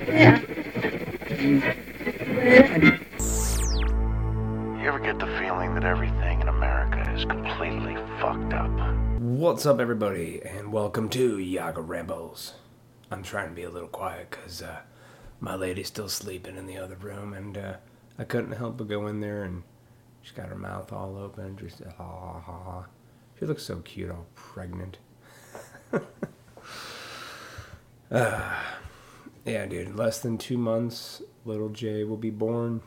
You ever get the feeling that everything in America is completely fucked up? What's up, everybody, and welcome to Yaga Rambles. I'm trying to be a little quiet because uh, my lady's still sleeping in the other room, and uh, I couldn't help but go in there, and she's got her mouth all open, just ha ha ha. She looks so cute, all pregnant. uh, yeah, dude, less than two months, little Jay will be born.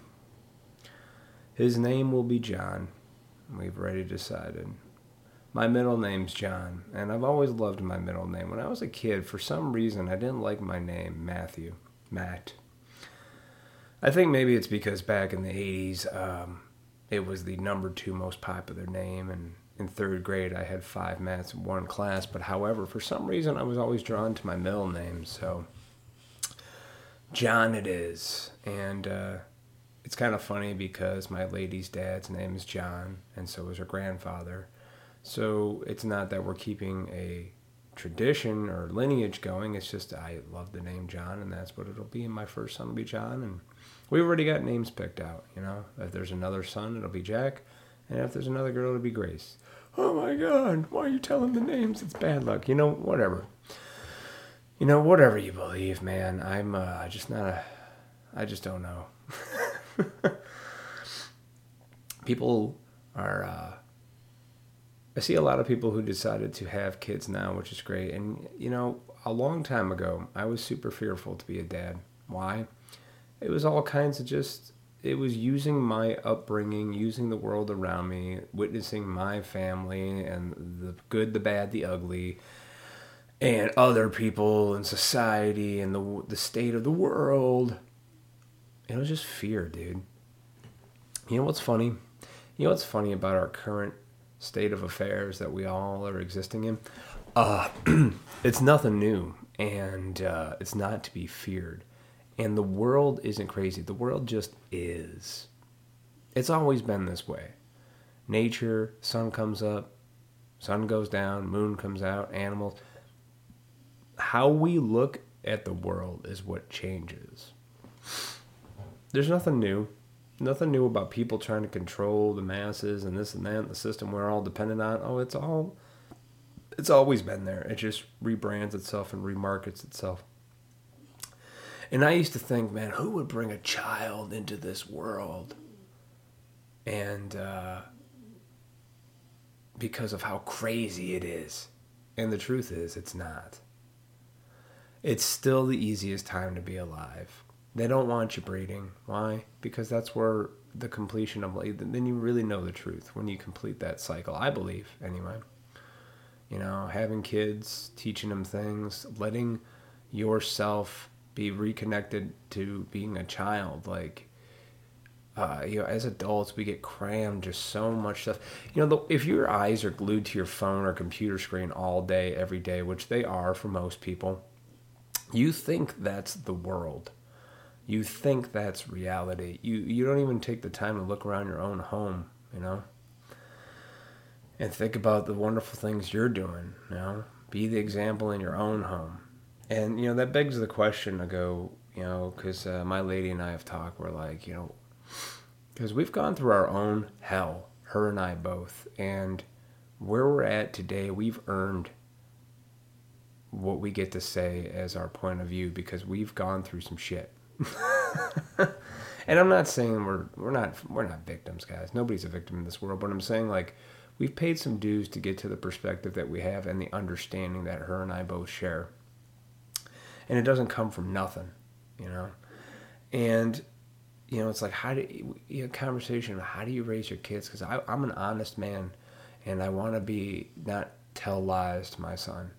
His name will be John. We've already decided. My middle name's John, and I've always loved my middle name. When I was a kid, for some reason, I didn't like my name, Matthew. Matt. I think maybe it's because back in the 80s, um, it was the number two most popular name, and in third grade, I had five Matts in one class. But however, for some reason, I was always drawn to my middle name, so John it is. And, uh, it's kind of funny because my lady's dad's name is John, and so is her grandfather. So it's not that we're keeping a tradition or lineage going. It's just I love the name John, and that's what it'll be. And my first son will be John, and we've already got names picked out. You know, if there's another son, it'll be Jack, and if there's another girl, it'll be Grace. Oh my God! Why are you telling the names? It's bad luck. You know, whatever. You know, whatever you believe, man. I'm uh, just not a. I just don't know. people are uh, i see a lot of people who decided to have kids now which is great and you know a long time ago i was super fearful to be a dad why it was all kinds of just it was using my upbringing using the world around me witnessing my family and the good the bad the ugly and other people and society and the the state of the world it was just fear dude you know what's funny? You know what's funny about our current state of affairs that we all are existing in? Uh, it's nothing new, and uh, it's not to be feared. And the world isn't crazy. The world just is. It's always been this way. Nature, sun comes up, sun goes down, moon comes out, animals. How we look at the world is what changes. There's nothing new nothing new about people trying to control the masses and this and that, and the system we're all dependent on. Oh, it's all, it's always been there. It just rebrands itself and remarkets itself. And I used to think, man, who would bring a child into this world? And uh, because of how crazy it is. And the truth is, it's not. It's still the easiest time to be alive they don't want you breeding. Why? Because that's where the completion of then you really know the truth when you complete that cycle. I believe anyway. You know, having kids, teaching them things, letting yourself be reconnected to being a child like uh, you know, as adults, we get crammed just so much stuff. You know, the, if your eyes are glued to your phone or computer screen all day, every day, which they are for most people, you think that's the world you think that's reality. You you don't even take the time to look around your own home, you know, and think about the wonderful things you're doing. You know, be the example in your own home, and you know that begs the question to go, you know, because uh, my lady and I have talked. We're like, you know, because we've gone through our own hell, her and I both, and where we're at today, we've earned what we get to say as our point of view because we've gone through some shit and I'm not saying we're we're not we're not victims, guys. Nobody's a victim in this world, but I'm saying like we've paid some dues to get to the perspective that we have and the understanding that her and I both share. And it doesn't come from nothing, you know. And you know, it's like how do you, you conversation how do you raise your kids? Because I'm an honest man, and I want to be not tell lies to my son.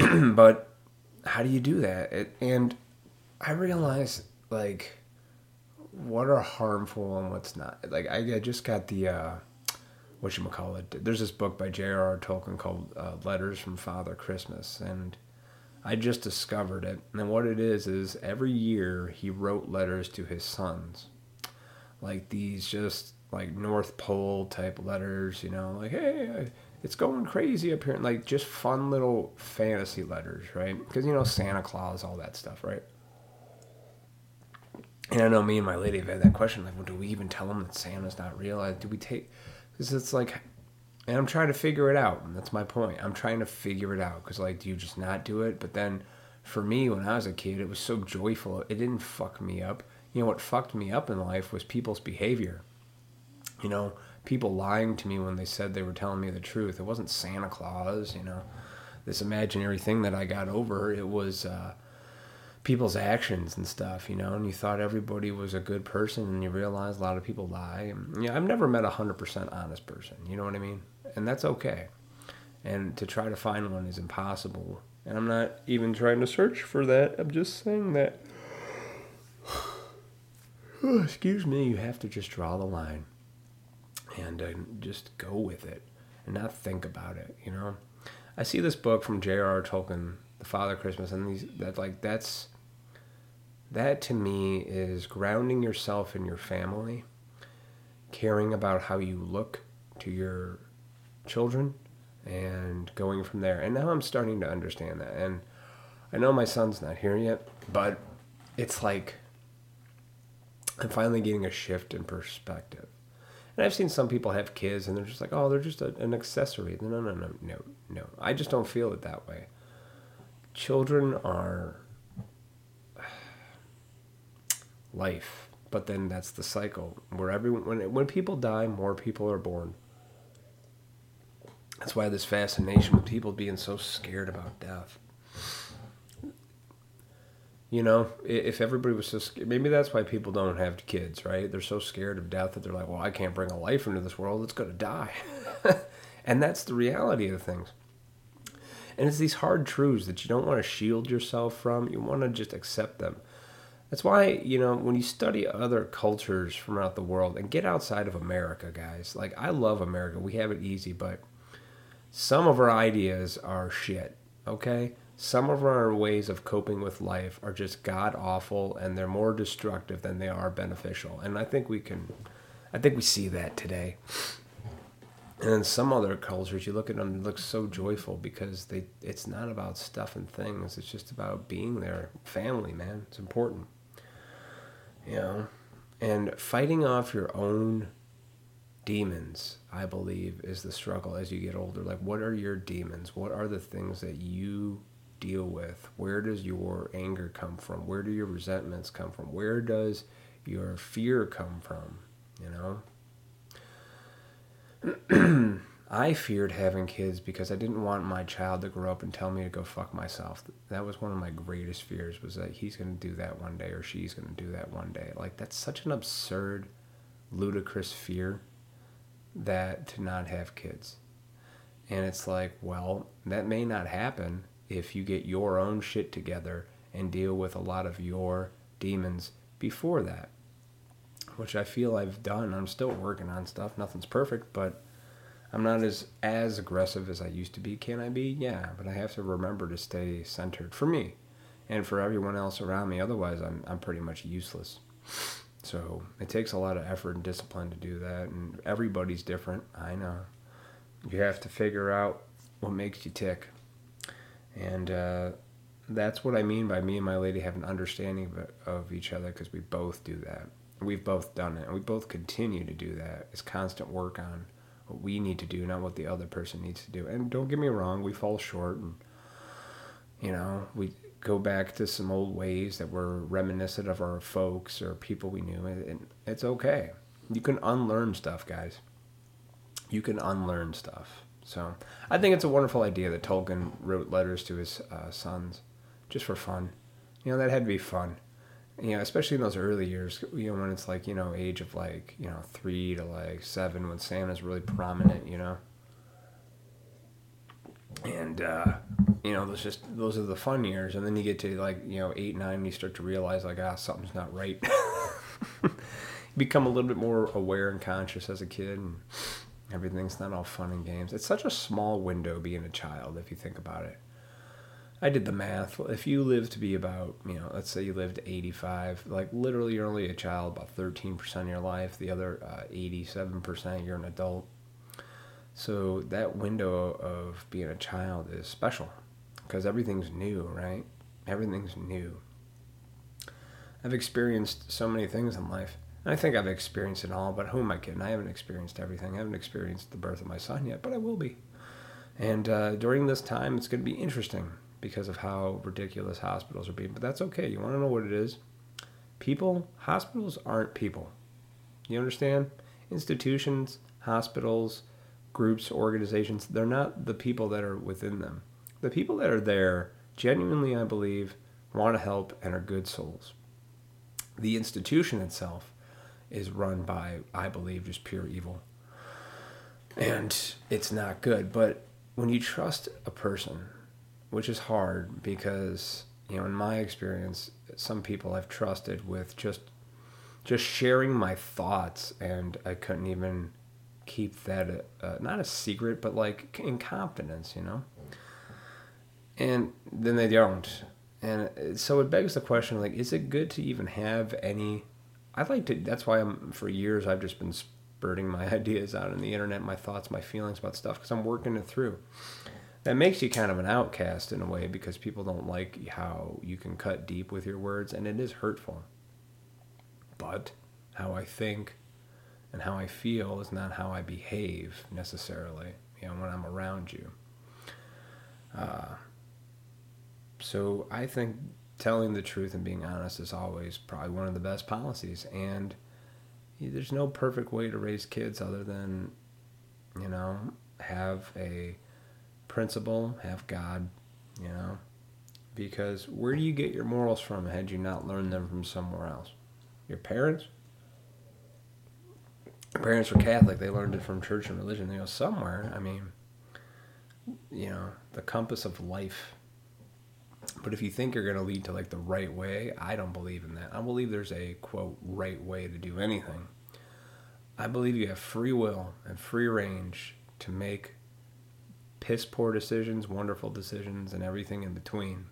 but how do you do that? It, and I realize like what are harmful and what's not. Like I, I just got the uh, what you call it. There's this book by J.R.R. Tolkien called uh, Letters from Father Christmas, and I just discovered it. And what it is is every year he wrote letters to his sons, like these just like North Pole type letters. You know, like hey. It's going crazy up here, like just fun little fantasy letters, right? Because you know Santa Claus, all that stuff, right? And I know me and my lady have had that question, like, well, do we even tell them that Santa's not real? Do we take? Because it's like, and I'm trying to figure it out. And that's my point. I'm trying to figure it out. Because like, do you just not do it? But then, for me, when I was a kid, it was so joyful. It didn't fuck me up. You know what fucked me up in life was people's behavior. You know, people lying to me when they said they were telling me the truth. It wasn't Santa Claus. You know, this imaginary thing that I got over. It was. Uh, people's actions and stuff, you know, and you thought everybody was a good person and you realize a lot of people lie. And, yeah, I've never met a 100% honest person, you know what I mean? And that's okay. And to try to find one is impossible. And I'm not even trying to search for that. I'm just saying that. Excuse me, you have to just draw the line and uh, just go with it and not think about it, you know? I see this book from J.R.R. Tolkien, The Father Christmas, and these that like that's that to me is grounding yourself in your family, caring about how you look to your children, and going from there. And now I'm starting to understand that. And I know my son's not here yet, but it's like I'm finally getting a shift in perspective. And I've seen some people have kids and they're just like, oh, they're just a, an accessory. No, no, no, no, no. I just don't feel it that way. Children are life. But then that's the cycle where everyone when when people die, more people are born. That's why this fascination with people being so scared about death. You know, if everybody was so scared, maybe that's why people don't have kids, right? They're so scared of death that they're like, well, I can't bring a life into this world. It's going to die. and that's the reality of things. And it's these hard truths that you don't want to shield yourself from. You want to just accept them. That's why, you know, when you study other cultures from out the world and get outside of America, guys, like I love America. We have it easy, but some of our ideas are shit, okay? Some of our ways of coping with life are just god awful and they're more destructive than they are beneficial. And I think we can I think we see that today. And in some other cultures, you look at them, it looks so joyful because they it's not about stuff and things. It's just about being there, family, man. It's important you know and fighting off your own demons i believe is the struggle as you get older like what are your demons what are the things that you deal with where does your anger come from where do your resentments come from where does your fear come from you know I feared having kids because I didn't want my child to grow up and tell me to go fuck myself. That was one of my greatest fears was that he's going to do that one day or she's going to do that one day. Like that's such an absurd, ludicrous fear that to not have kids. And it's like, well, that may not happen if you get your own shit together and deal with a lot of your demons before that. Which I feel I've done. I'm still working on stuff. Nothing's perfect, but I'm not as as aggressive as I used to be. Can I be? Yeah, but I have to remember to stay centered for me and for everyone else around me. Otherwise, I'm I'm pretty much useless. So it takes a lot of effort and discipline to do that, and everybody's different. I know. You have to figure out what makes you tick, and uh, that's what I mean by me and my lady have an understanding of, of each other because we both do that. We've both done it, and we both continue to do that. It's constant work on what we need to do, not what the other person needs to do. And don't get me wrong, we fall short and you know, we go back to some old ways that were reminiscent of our folks or people we knew and it's okay. You can unlearn stuff, guys. You can unlearn stuff. So, I think it's a wonderful idea that Tolkien wrote letters to his uh, sons just for fun. You know, that had to be fun you know, especially in those early years, you know, when it's like, you know, age of like, you know, three to like seven, when Santa's really prominent, you know. And, uh, you know, those just, those are the fun years. And then you get to like, you know, eight, nine, and you start to realize like, ah, something's not right. become a little bit more aware and conscious as a kid and everything's not all fun and games. It's such a small window being a child if you think about it I did the math. If you live to be about, you know, let's say you lived 85, like literally you're only a child about 13% of your life. The other uh, 87% you're an adult. So that window of being a child is special because everything's new, right? Everything's new. I've experienced so many things in life. I think I've experienced it all, but who am I kidding? I haven't experienced everything. I haven't experienced the birth of my son yet, but I will be. And uh, during this time, it's going to be interesting because of how ridiculous hospitals are being. But that's okay. You want to know what it is? People, hospitals aren't people. You understand? Institutions, hospitals, groups, organizations, they're not the people that are within them. The people that are there, genuinely, I believe, want to help and are good souls. The institution itself is run by, I believe, just pure evil. And it's not good. But when you trust a person, which is hard because, you know, in my experience, some people I've trusted with just just sharing my thoughts and I couldn't even keep that uh, not a secret but like in confidence you know and then they don't and so it begs the question like is it good to even have any i'd like to that's why i'm for years i've just been spurting my ideas out on the internet my thoughts my feelings about stuff because i'm working it through. That makes you kind of an outcast in a way because people don't like how you can cut deep with your words and it is hurtful. But how i think and how i feel is not how i behave necessarily you know when i'm around you. Uh, so I think telling the truth and being honest is always probably one of the best policies. And there's no perfect way to raise kids other than, you know, have a principle, have God, you know, because where do you get your morals from had you not learned them from somewhere else? Your parents? Your parents were Catholic. They learned it from church and religion. They go somewhere. I mean, you know, the compass of life but if you think you're going to lead to like the right way, I don't believe in that. I believe there's a quote right way to do anything. I believe you have free will and free range to make piss poor decisions, wonderful decisions, and everything in between.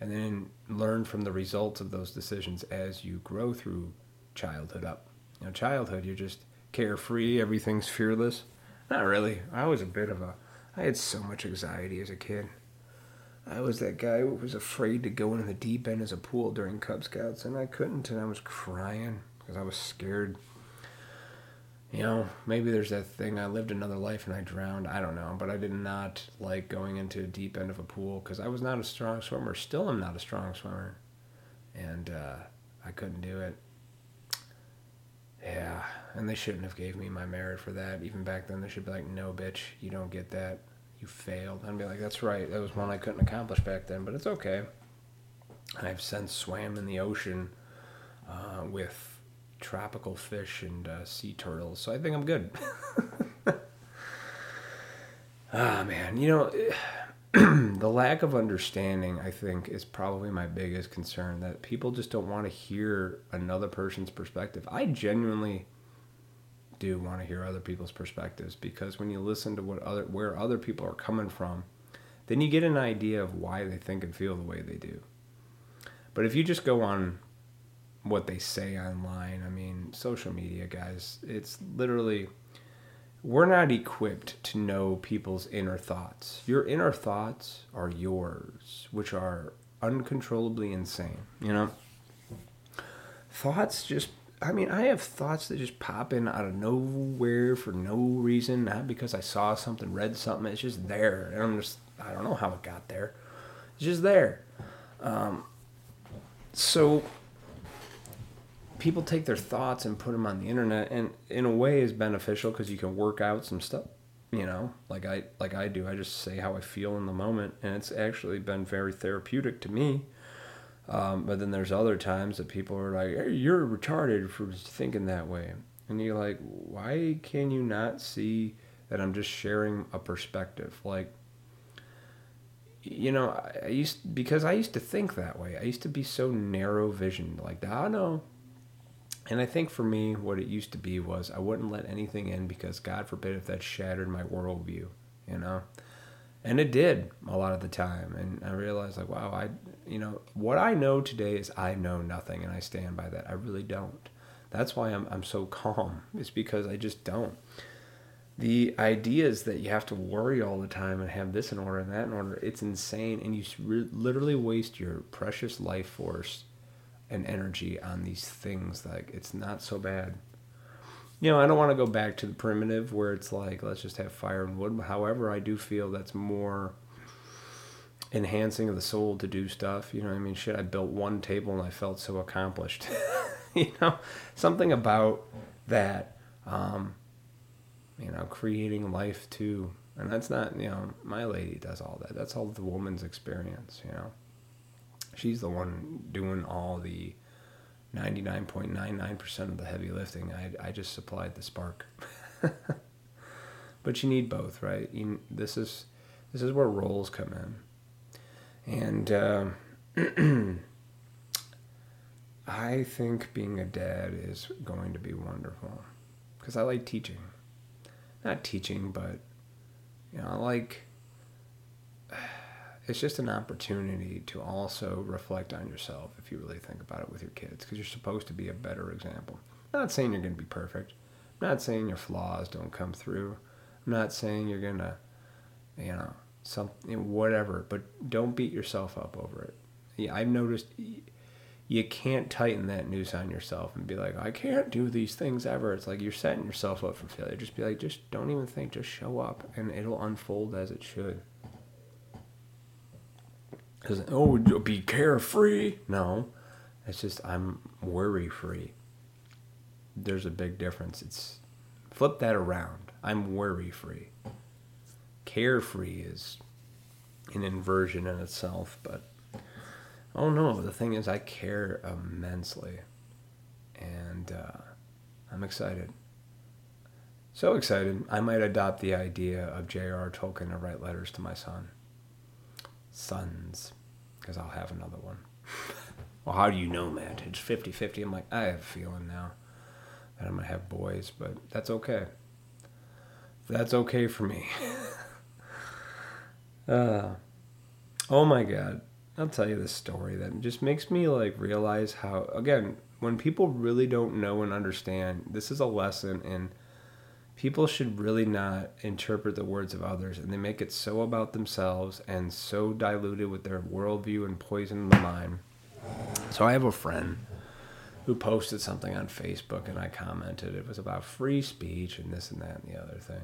And then learn from the results of those decisions as you grow through childhood up. You know, childhood, you're just carefree, everything's fearless. Not really. I was a bit of a. I had so much anxiety as a kid. I was that guy who was afraid to go into the deep end as a pool during Cub Scouts, and I couldn't, and I was crying because I was scared. You know, maybe there's that thing. I lived another life and I drowned. I don't know, but I did not like going into a deep end of a pool because I was not a strong swimmer. Still, I'm not a strong swimmer, and uh, I couldn't do it. Yeah, and they shouldn't have gave me my merit for that. Even back then, they should be like, "No, bitch, you don't get that." You failed. I'd be like, that's right. That was one I couldn't accomplish back then, but it's okay. I've since swam in the ocean uh, with tropical fish and uh, sea turtles, so I think I'm good. ah, man. You know, the lack of understanding, I think, is probably my biggest concern that people just don't want to hear another person's perspective. I genuinely do want to hear other people's perspectives because when you listen to what other where other people are coming from, then you get an idea of why they think and feel the way they do. But if you just go on what they say online, I mean, social media guys, it's literally we're not equipped to know people's inner thoughts. Your inner thoughts are yours, which are uncontrollably insane, you know? Thoughts just I mean, I have thoughts that just pop in out of nowhere for no reason, not because I saw something, read something. It's just there, and I'm just I don't know how it got there. It's just there. Um, so people take their thoughts and put them on the internet, and in a way is beneficial because you can work out some stuff. You know, like I like I do. I just say how I feel in the moment, and it's actually been very therapeutic to me um, but then there's other times that people are like, hey, you're retarded for thinking that way. And you're like, why can you not see that I'm just sharing a perspective? Like, you know, I used because I used to think that way. I used to be so narrow visioned, like, I know. And I think for me, what it used to be was I wouldn't let anything in because God forbid if that shattered my worldview, you know and it did a lot of the time. And i realized like wow i you know what i know today is i know nothing and i stand by that. I really don't. That's why i'm, I'm so calm is because i just don't. The ideas that you have to worry all the time and have this in order and that in order it's insane. And you re- literally waste your precious life force and energy on these things. Like it's not so bad. You know, I don't want to go back to the primitive where it's like let's just have fire and wood. However, I do feel that's more enhancing of the soul to do stuff. You know I mean? Shit, I built one table and I felt so accomplished. you know, something about that. Um, you know, creating life too. And that's not, you know, my lady does all that. That's all the woman's experience, you know. She's the one doing all the 99.99% of the heavy lifting. I, I just supplied the spark. but you need both, right? You, this is this is where roles come in. And uh, I think being a dad is going to be wonderful because I like teaching. Not teaching, but you know, I like it's just an opportunity to also reflect on yourself if you really think about it with your kids because you're supposed to be a better example. I'm not saying you're going to be perfect. I'm not saying your flaws don't come through. I'm not saying you're going to, you know, something, whatever, but don't beat yourself up over it. Yeah, I've noticed you can't tighten that noose on yourself and be like, I can't do these things ever. It's like you're setting yourself up for failure. Just be like, just don't even think, just show up and it'll unfold as it should. Because, oh, be carefree. No, it's just I'm worry free. There's a big difference. It's flip that around. I'm worry free. Carefree is an inversion in itself, but Oh no, the thing is, I care immensely, and uh, I'm excited. So excited, I might adopt the idea of J.R. Tolkien to write letters to my son. Sons, because I'll have another one. well, how do you know, Matt? It's 50 50. I'm like, I have a feeling now that I'm going to have boys, but that's okay. That's okay for me. uh, oh my God. I'll tell you this story that just makes me like realize how again when people really don't know and understand this is a lesson and people should really not interpret the words of others and they make it so about themselves and so diluted with their worldview and poison the mind so i have a friend who posted something on facebook and i commented it was about free speech and this and that and the other thing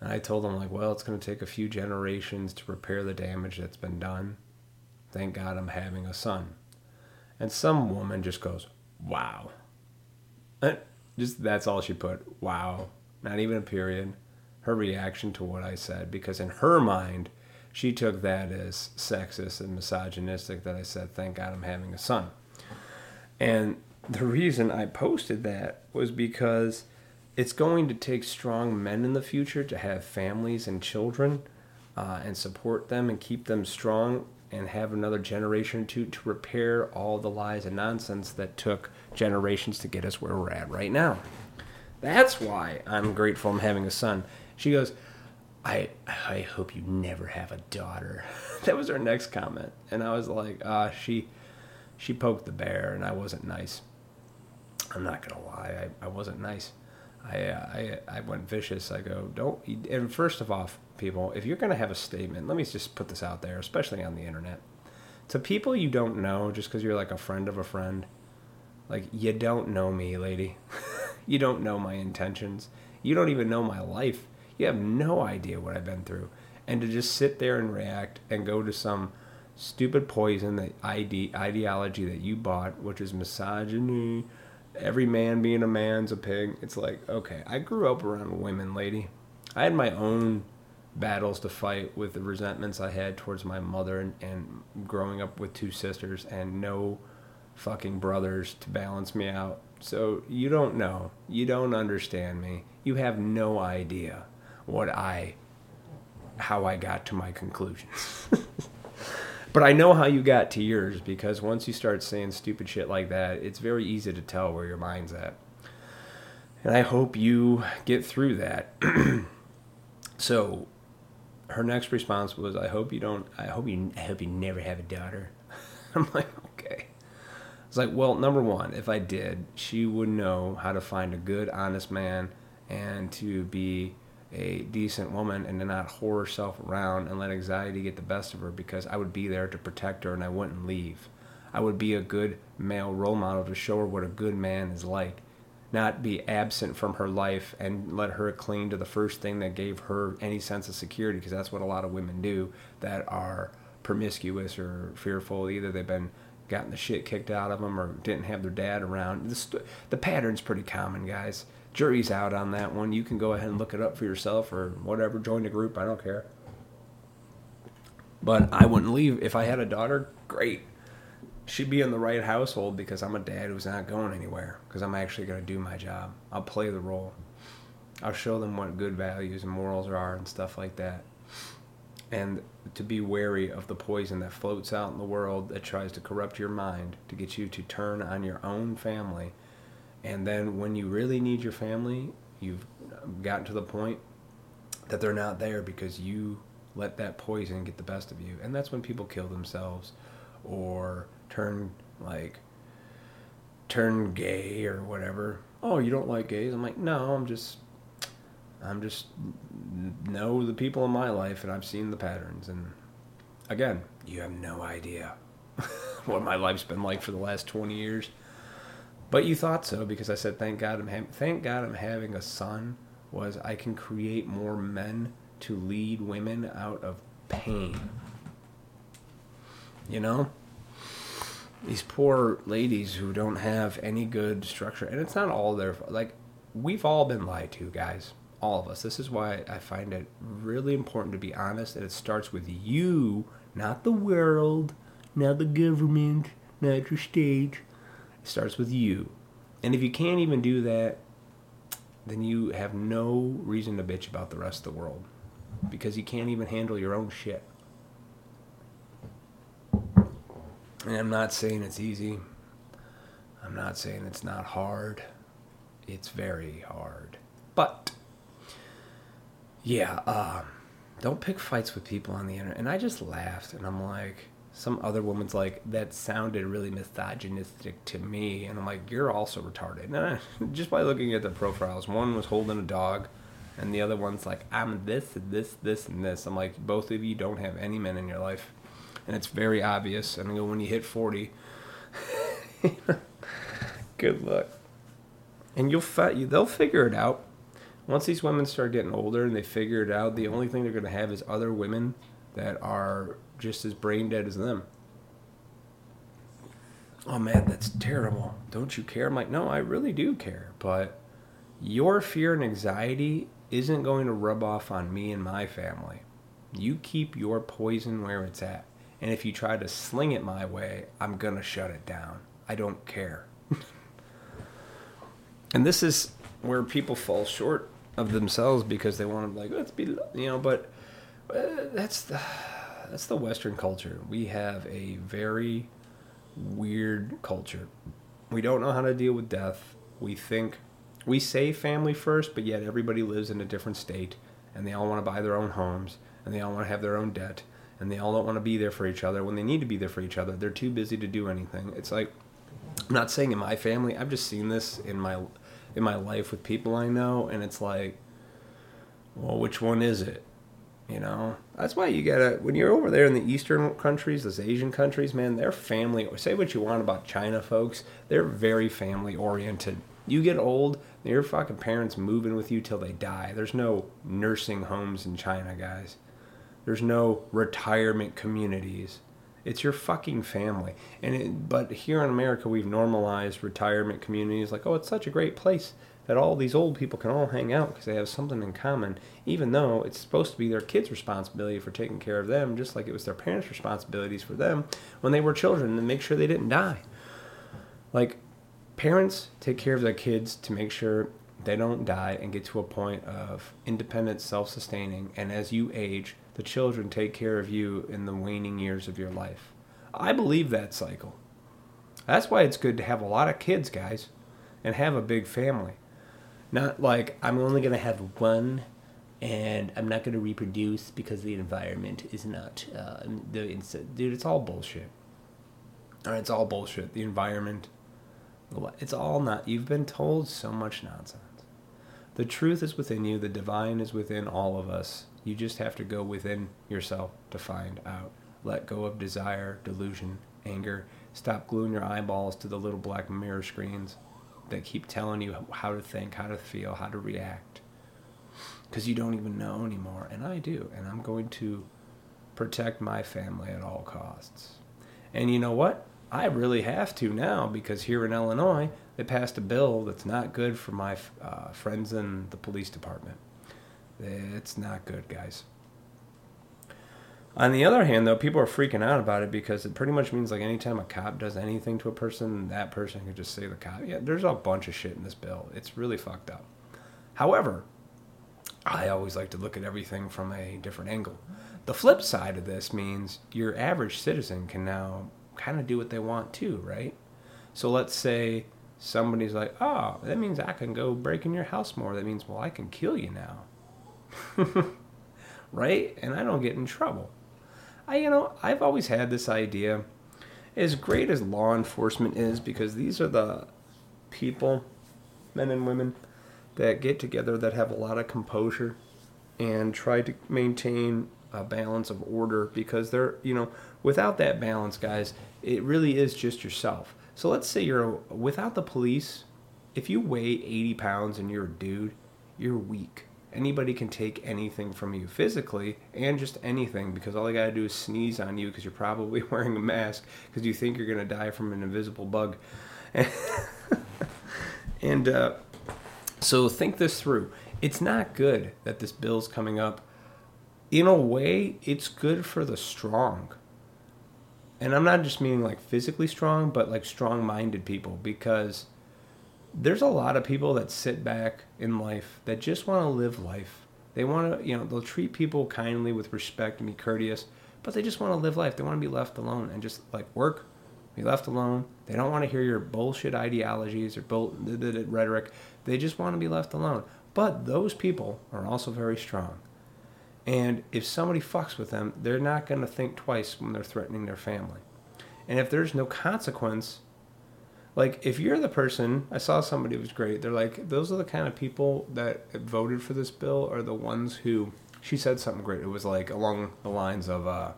and i told him like well it's going to take a few generations to repair the damage that's been done Thank God I'm having a son. And some woman just goes, wow. Just that's all she put. Wow. Not even a period. Her reaction to what I said, because in her mind, she took that as sexist and misogynistic that I said, thank God I'm having a son. And the reason I posted that was because it's going to take strong men in the future to have families and children uh, and support them and keep them strong and have another generation or two to repair all the lies and nonsense that took generations to get us where we're at right now. That's why I'm grateful I'm having a son. She goes, I I hope you never have a daughter. that was her next comment. And I was like, uh, she she poked the bear and I wasn't nice. I'm not gonna lie, I, I wasn't nice. I, uh, I I went vicious. I go, don't. And first of all, people, if you're going to have a statement, let me just put this out there, especially on the internet. To people you don't know, just because you're like a friend of a friend, like, you don't know me, lady. you don't know my intentions. You don't even know my life. You have no idea what I've been through. And to just sit there and react and go to some stupid poison, the ide- ideology that you bought, which is misogyny, every man being a man's a pig. It's like, okay, I grew up around women, lady. I had my own battles to fight with the resentments I had towards my mother and, and growing up with two sisters and no fucking brothers to balance me out. So you don't know. You don't understand me. You have no idea what I how I got to my conclusions. but I know how you got to yours because once you start saying stupid shit like that, it's very easy to tell where your mind's at. And I hope you get through that. so, her next response was, "I hope you don't. I hope you. I hope you never have a daughter." I'm like. It's like, well, number one, if I did, she would know how to find a good, honest man and to be a decent woman and to not whore herself around and let anxiety get the best of her because I would be there to protect her and I wouldn't leave. I would be a good male role model to show her what a good man is like. Not be absent from her life and let her cling to the first thing that gave her any sense of security, because that's what a lot of women do that are promiscuous or fearful. Either they've been gotten the shit kicked out of them or didn't have their dad around. The, the pattern's pretty common, guys. Jury's out on that one. You can go ahead and look it up for yourself or whatever. Join the group. I don't care. But I wouldn't leave. If I had a daughter, great. She'd be in the right household because I'm a dad who's not going anywhere. Because I'm actually going to do my job. I'll play the role. I'll show them what good values and morals are and stuff like that. And to be wary of the poison that floats out in the world that tries to corrupt your mind to get you to turn on your own family. And then when you really need your family, you've gotten to the point that they're not there because you let that poison get the best of you. And that's when people kill themselves or turn like turn gay or whatever. Oh, you don't like gays? I'm like, no, I'm just I'm just know the people in my life and I've seen the patterns and again, you have no idea what my life's been like for the last 20 years. But you thought so because I said thank God I'm ha- thank God I'm having a son was I can create more men to lead women out of pain. You know? These poor ladies who don't have any good structure. And it's not all their like we've all been lied to, guys. All of us. This is why I find it really important to be honest and it starts with you, not the world, not the government, not your state. It starts with you. And if you can't even do that, then you have no reason to bitch about the rest of the world because you can't even handle your own shit. And I'm not saying it's easy. I'm not saying it's not hard. It's very hard. But yeah, uh, don't pick fights with people on the internet. And I just laughed and I'm like, some other woman's like, that sounded really misogynistic to me. And I'm like, you're also retarded. And I, just by looking at the profiles, one was holding a dog and the other one's like, I'm this, this, this, and this. I'm like, both of you don't have any men in your life. And it's very obvious. And I go, when you hit 40, good luck. And you'll fi- they'll figure it out. Once these women start getting older and they figure it out, the only thing they're going to have is other women that are just as brain dead as them. Oh man, that's terrible. Don't you care? I'm like, no, I really do care. But your fear and anxiety isn't going to rub off on me and my family. You keep your poison where it's at. And if you try to sling it my way, I'm going to shut it down. I don't care. and this is where people fall short of themselves because they want to like let's be you know but uh, that's the that's the western culture we have a very weird culture we don't know how to deal with death we think we say family first, but yet everybody lives in a different state, and they all want to buy their own homes, and they all want to have their own debt, and they all don't want to be there for each other when they need to be there for each other. They're too busy to do anything. It's like I'm not saying in my family. I've just seen this in my in my life with people I know, and it's like, well, which one is it? You know, that's why you gotta when you're over there in the Eastern countries, those Asian countries, man, they're family. Say what you want about China, folks, they're very family oriented. You get old, your fucking parents moving with you till they die. There's no nursing homes in China, guys. There's no retirement communities. It's your fucking family. And it, but here in America, we've normalized retirement communities like, oh, it's such a great place that all these old people can all hang out because they have something in common, even though it's supposed to be their kids' responsibility for taking care of them, just like it was their parents' responsibilities for them when they were children to make sure they didn't die. Like, parents take care of their kids to make sure they don't die and get to a point of independent self-sustaining and as you age the children take care of you in the waning years of your life i believe that cycle that's why it's good to have a lot of kids guys and have a big family not like i'm only going to have one and i'm not going to reproduce because the environment is not uh, the dude it's all bullshit all right it's all bullshit the environment it's all not. You've been told so much nonsense. The truth is within you. The divine is within all of us. You just have to go within yourself to find out. Let go of desire, delusion, anger. Stop gluing your eyeballs to the little black mirror screens that keep telling you how to think, how to feel, how to react. Because you don't even know anymore. And I do. And I'm going to protect my family at all costs. And you know what? I really have to now because here in Illinois, they passed a bill that's not good for my uh, friends in the police department. It's not good, guys. On the other hand, though, people are freaking out about it because it pretty much means like anytime a cop does anything to a person, that person can just say the cop. Yeah, there's a bunch of shit in this bill. It's really fucked up. However, I always like to look at everything from a different angle. The flip side of this means your average citizen can now kind of do what they want too, right? So let's say somebody's like, oh, that means I can go break in your house more. That means, well, I can kill you now. right? And I don't get in trouble. I, you know, I've always had this idea. As great as law enforcement is, because these are the people, men and women, that get together that have a lot of composure and try to maintain a balance of order because they're, you know, without that balance, guys, it really is just yourself. So let's say you're without the police, if you weigh 80 pounds and you're a dude, you're weak anybody can take anything from you physically and just anything because all they got to do is sneeze on you because you're probably wearing a mask because you think you're going to die from an invisible bug. and uh, so think this through. It's not good that this bill's coming up. In a way, it's good for the strong. And I'm not just meaning like physically strong, but like strong minded people because there's a lot of people that sit back in life that just want to live life. They want to, you know, they'll treat people kindly with respect and be courteous, but they just want to live life. They want to be left alone and just like work, be left alone. They don't want to hear your bullshit ideologies or bull, rhetoric. They just want to be left alone. But those people are also very strong. And if somebody fucks with them, they're not going to think twice when they're threatening their family. And if there's no consequence, like if you're the person i saw somebody was great they're like those are the kind of people that voted for this bill are the ones who she said something great. It was like along the lines of uh,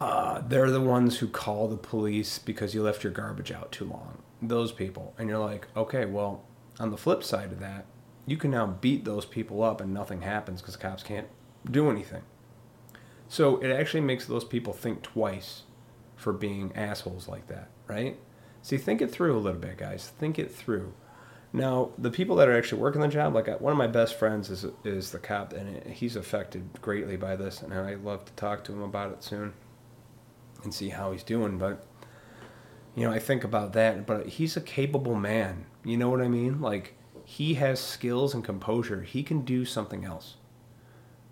uh, they're the ones who call the police because you left your garbage out too long. Those people. And you're like okay well on the flip side of that you can now beat those people up and nothing happens because cops can't do anything so it actually makes those people think twice for being assholes like that right See, think it through a little bit, guys. Think it through. Now, the people that are actually working the job, like uh, one of my best friends is is the cop, and he's affected greatly by this, and I'd love to talk to him about it soon and see how he's doing. But you know, I think about that, but he's a capable man. You know what I mean? Like he has skills and composure. He can do something else.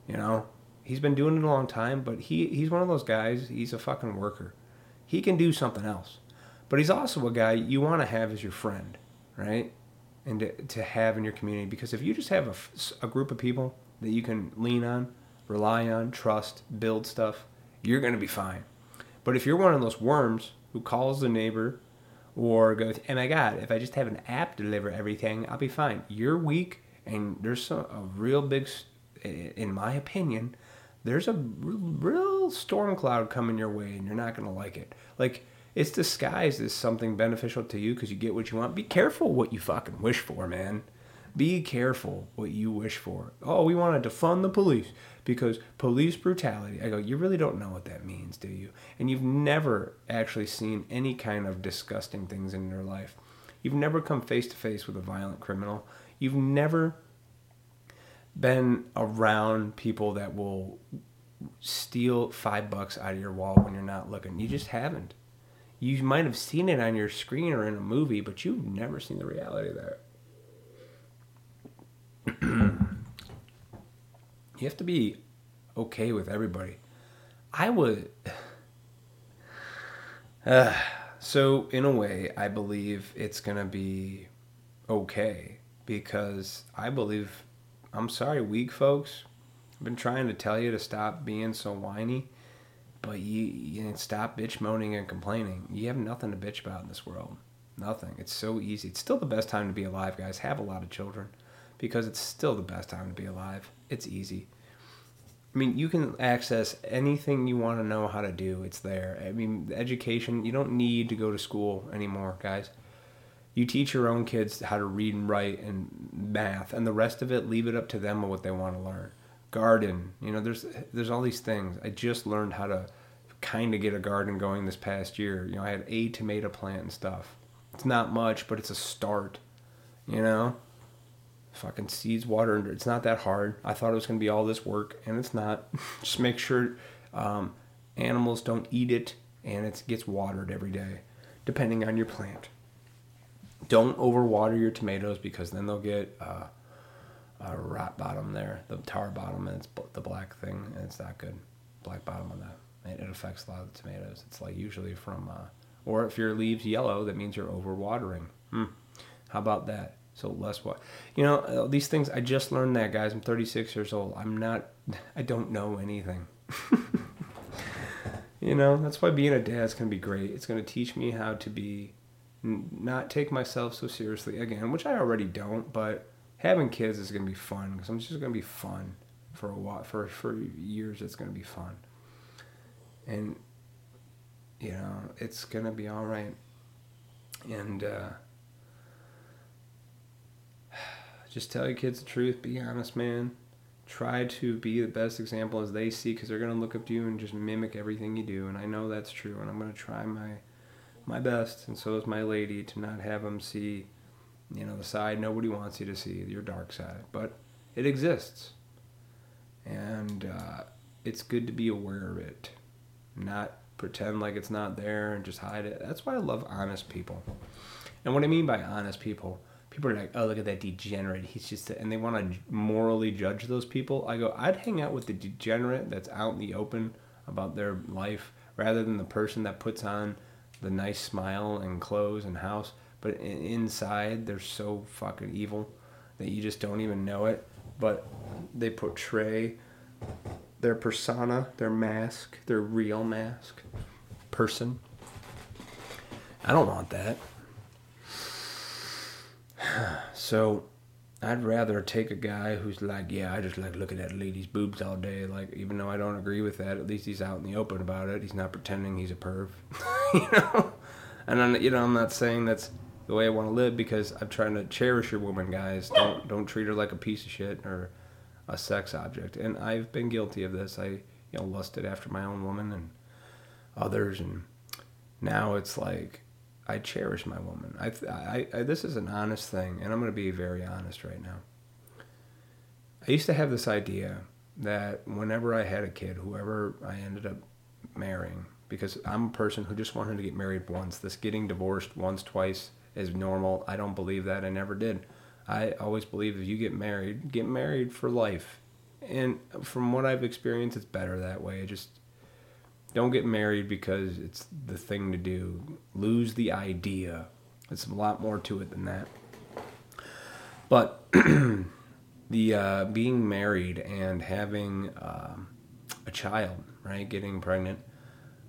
You know, he's been doing it a long time, but he he's one of those guys. He's a fucking worker. He can do something else. But he's also a guy you want to have as your friend, right? And to, to have in your community. Because if you just have a, a group of people that you can lean on, rely on, trust, build stuff, you're going to be fine. But if you're one of those worms who calls the neighbor or goes, oh my God, if I just have an app deliver everything, I'll be fine. You're weak, and there's some, a real big, in my opinion, there's a real storm cloud coming your way, and you're not going to like it. Like, it's disguised as something beneficial to you because you get what you want. Be careful what you fucking wish for, man. Be careful what you wish for. Oh, we want to defund the police because police brutality. I go, you really don't know what that means, do you? And you've never actually seen any kind of disgusting things in your life. You've never come face to face with a violent criminal. You've never been around people that will steal five bucks out of your wallet when you're not looking. You just haven't you might have seen it on your screen or in a movie, but you've never seen the reality there. you have to be okay with everybody. I would. Uh, so, in a way, I believe it's going to be okay because I believe, I'm sorry, weak folks. I've been trying to tell you to stop being so whiny but you, you stop bitch moaning and complaining. You have nothing to bitch about in this world. Nothing. It's so easy. It's still the best time to be alive, guys. Have a lot of children because it's still the best time to be alive. It's easy. I mean, you can access anything you want to know how to do. It's there. I mean, education, you don't need to go to school anymore, guys. You teach your own kids how to read and write and math, and the rest of it, leave it up to them what they want to learn. Garden, you know, there's there's all these things. I just learned how to kind of get a garden going this past year. You know, I had a tomato plant and stuff. It's not much, but it's a start. You know, fucking seeds, water, and it's not that hard. I thought it was gonna be all this work, and it's not. Just make sure um, animals don't eat it, and it gets watered every day, depending on your plant. Don't overwater your tomatoes because then they'll get uh, a rot bottom there, the tar bottom, and it's the black thing, and it's not good. Black bottom on that. And it affects a lot of the tomatoes. It's like usually from, uh, or if your leaves yellow, that means you're overwatering. Hmm. How about that? So less what, you know, uh, these things. I just learned that, guys. I'm 36 years old. I'm not. I don't know anything. you know, that's why being a dad is gonna be great. It's gonna teach me how to be, not take myself so seriously again, which I already don't. But having kids is gonna be fun because I'm just gonna be fun for a while. For for years, it's gonna be fun. And you know, it's gonna be all right. And. uh just tell your kids the truth. Be honest, man. Try to be the best example as they see, because they're gonna look up to you and just mimic everything you do. And I know that's true, and I'm gonna try my my best, and so is my lady, to not have them see, you know, the side nobody wants you to see, your dark side. But it exists, and uh, it's good to be aware of it, not pretend like it's not there and just hide it. That's why I love honest people. And what I mean by honest people people are like, oh, look at that degenerate. He's just, and they want to morally judge those people. I go, I'd hang out with the degenerate that's out in the open about their life rather than the person that puts on the nice smile and clothes and house, but inside they're so fucking evil that you just don't even know it. But they portray their persona, their mask, their real mask, person. I don't want that. So I'd rather take a guy who's like, yeah, I just like looking at ladies' boobs all day. Like, even though I don't agree with that, at least he's out in the open about it. He's not pretending he's a perv, you know. And I'm, you know, I'm not saying that's the way I want to live because I'm trying to cherish your woman, guys. Don't don't treat her like a piece of shit or a sex object. And I've been guilty of this. I, you know, lusted after my own woman and others, and now it's like I cherish my woman. I, I, I, this is an honest thing, and I'm going to be very honest right now. I used to have this idea that whenever I had a kid, whoever I ended up marrying, because I'm a person who just wanted to get married once. This getting divorced once, twice is normal. I don't believe that. I never did. I always believe if you get married, get married for life. And from what I've experienced, it's better that way. It just don't get married because it's the thing to do. Lose the idea. It's a lot more to it than that. But the uh, being married and having um, a child, right? Getting pregnant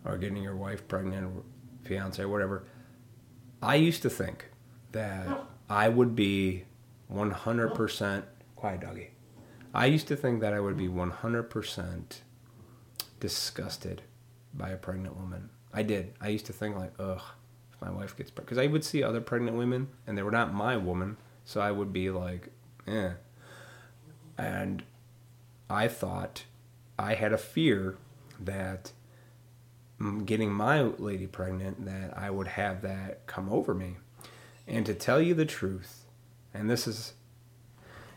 or getting your wife pregnant, fiance, whatever. I used to think that I would be 100% quiet doggy. I used to think that I would be 100% disgusted by a pregnant woman. I did. I used to think like, ugh, if my wife gets pregnant, because I would see other pregnant women, and they were not my woman, so I would be like, eh. And I thought I had a fear that getting my lady pregnant, that I would have that come over me. And to tell you the truth, and this is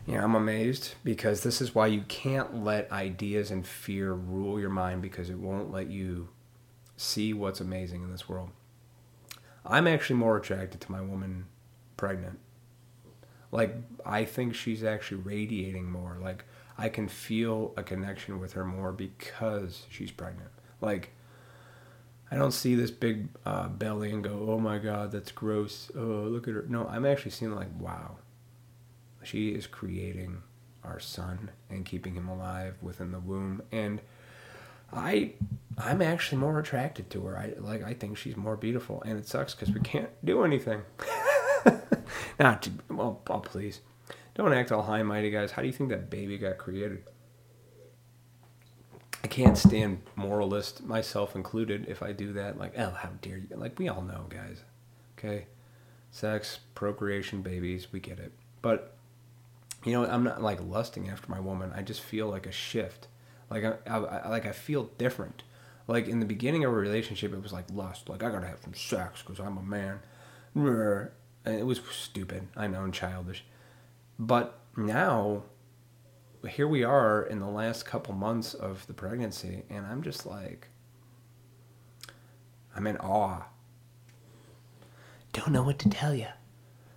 you know, I'm amazed because this is why you can't let ideas and fear rule your mind because it won't let you see what's amazing in this world. I'm actually more attracted to my woman pregnant. Like, I think she's actually radiating more. Like, I can feel a connection with her more because she's pregnant. Like, I don't see this big uh, belly and go, oh my God, that's gross. Oh, look at her. No, I'm actually seeing, like, wow she is creating our son and keeping him alive within the womb and I I'm actually more attracted to her. I like I think she's more beautiful and it sucks cuz we can't do anything. Not well, oh, please. Don't act all high and mighty guys. How do you think that baby got created? I can't stand moralist, myself included, if I do that. Like, oh, how dare you? Like, we all know, guys. Okay? Sex, procreation, babies, we get it. But, you know, I'm not like lusting after my woman. I just feel like a shift. Like, I, I, I like I feel different. Like, in the beginning of a relationship, it was like lust. Like, I gotta have some sex because I'm a man. And it was stupid. I know, and childish. But now, here we are in the last couple months of the pregnancy, and I'm just like, I'm in awe. Don't know what to tell you.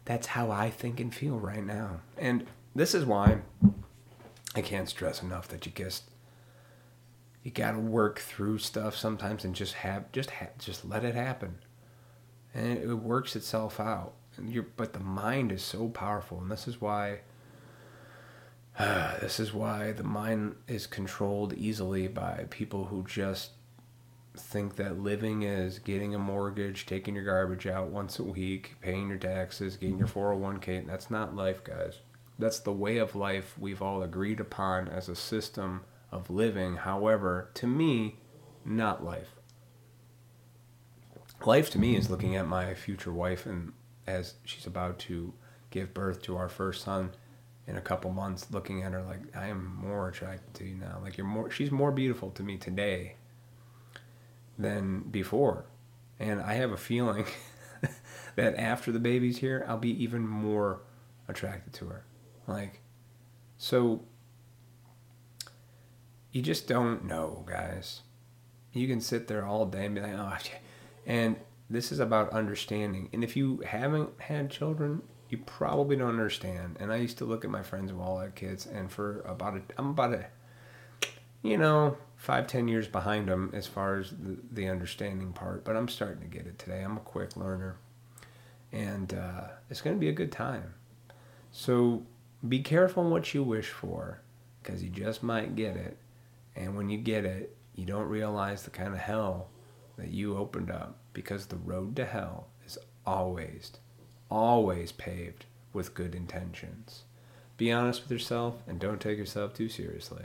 That's how I think and feel right now. And this is why I can't stress enough that you just you got to work through stuff sometimes and just have just ha- just let it happen. And it, it works itself out. And you're, but the mind is so powerful, and this is why this is why the mind is controlled easily by people who just think that living is getting a mortgage, taking your garbage out once a week, paying your taxes, getting your 401k. That's not life, guys. That's the way of life we've all agreed upon as a system of living. However, to me, not life. Life to me is looking at my future wife and as she's about to give birth to our first son in a couple months looking at her like I am more attracted to you now. Like you're more she's more beautiful to me today than before. And I have a feeling that after the baby's here, I'll be even more attracted to her. Like so you just don't know, guys. You can sit there all day and be like, oh, and this is about understanding. And if you haven't had children, you probably don't understand. And I used to look at my friends who all had kids, and for about a, I'm about a, you know, five ten years behind them as far as the, the understanding part. But I'm starting to get it today. I'm a quick learner, and uh, it's going to be a good time. So be careful what you wish for, because you just might get it. And when you get it, you don't realize the kind of hell that you opened up, because the road to hell is always always paved with good intentions. Be honest with yourself and don't take yourself too seriously.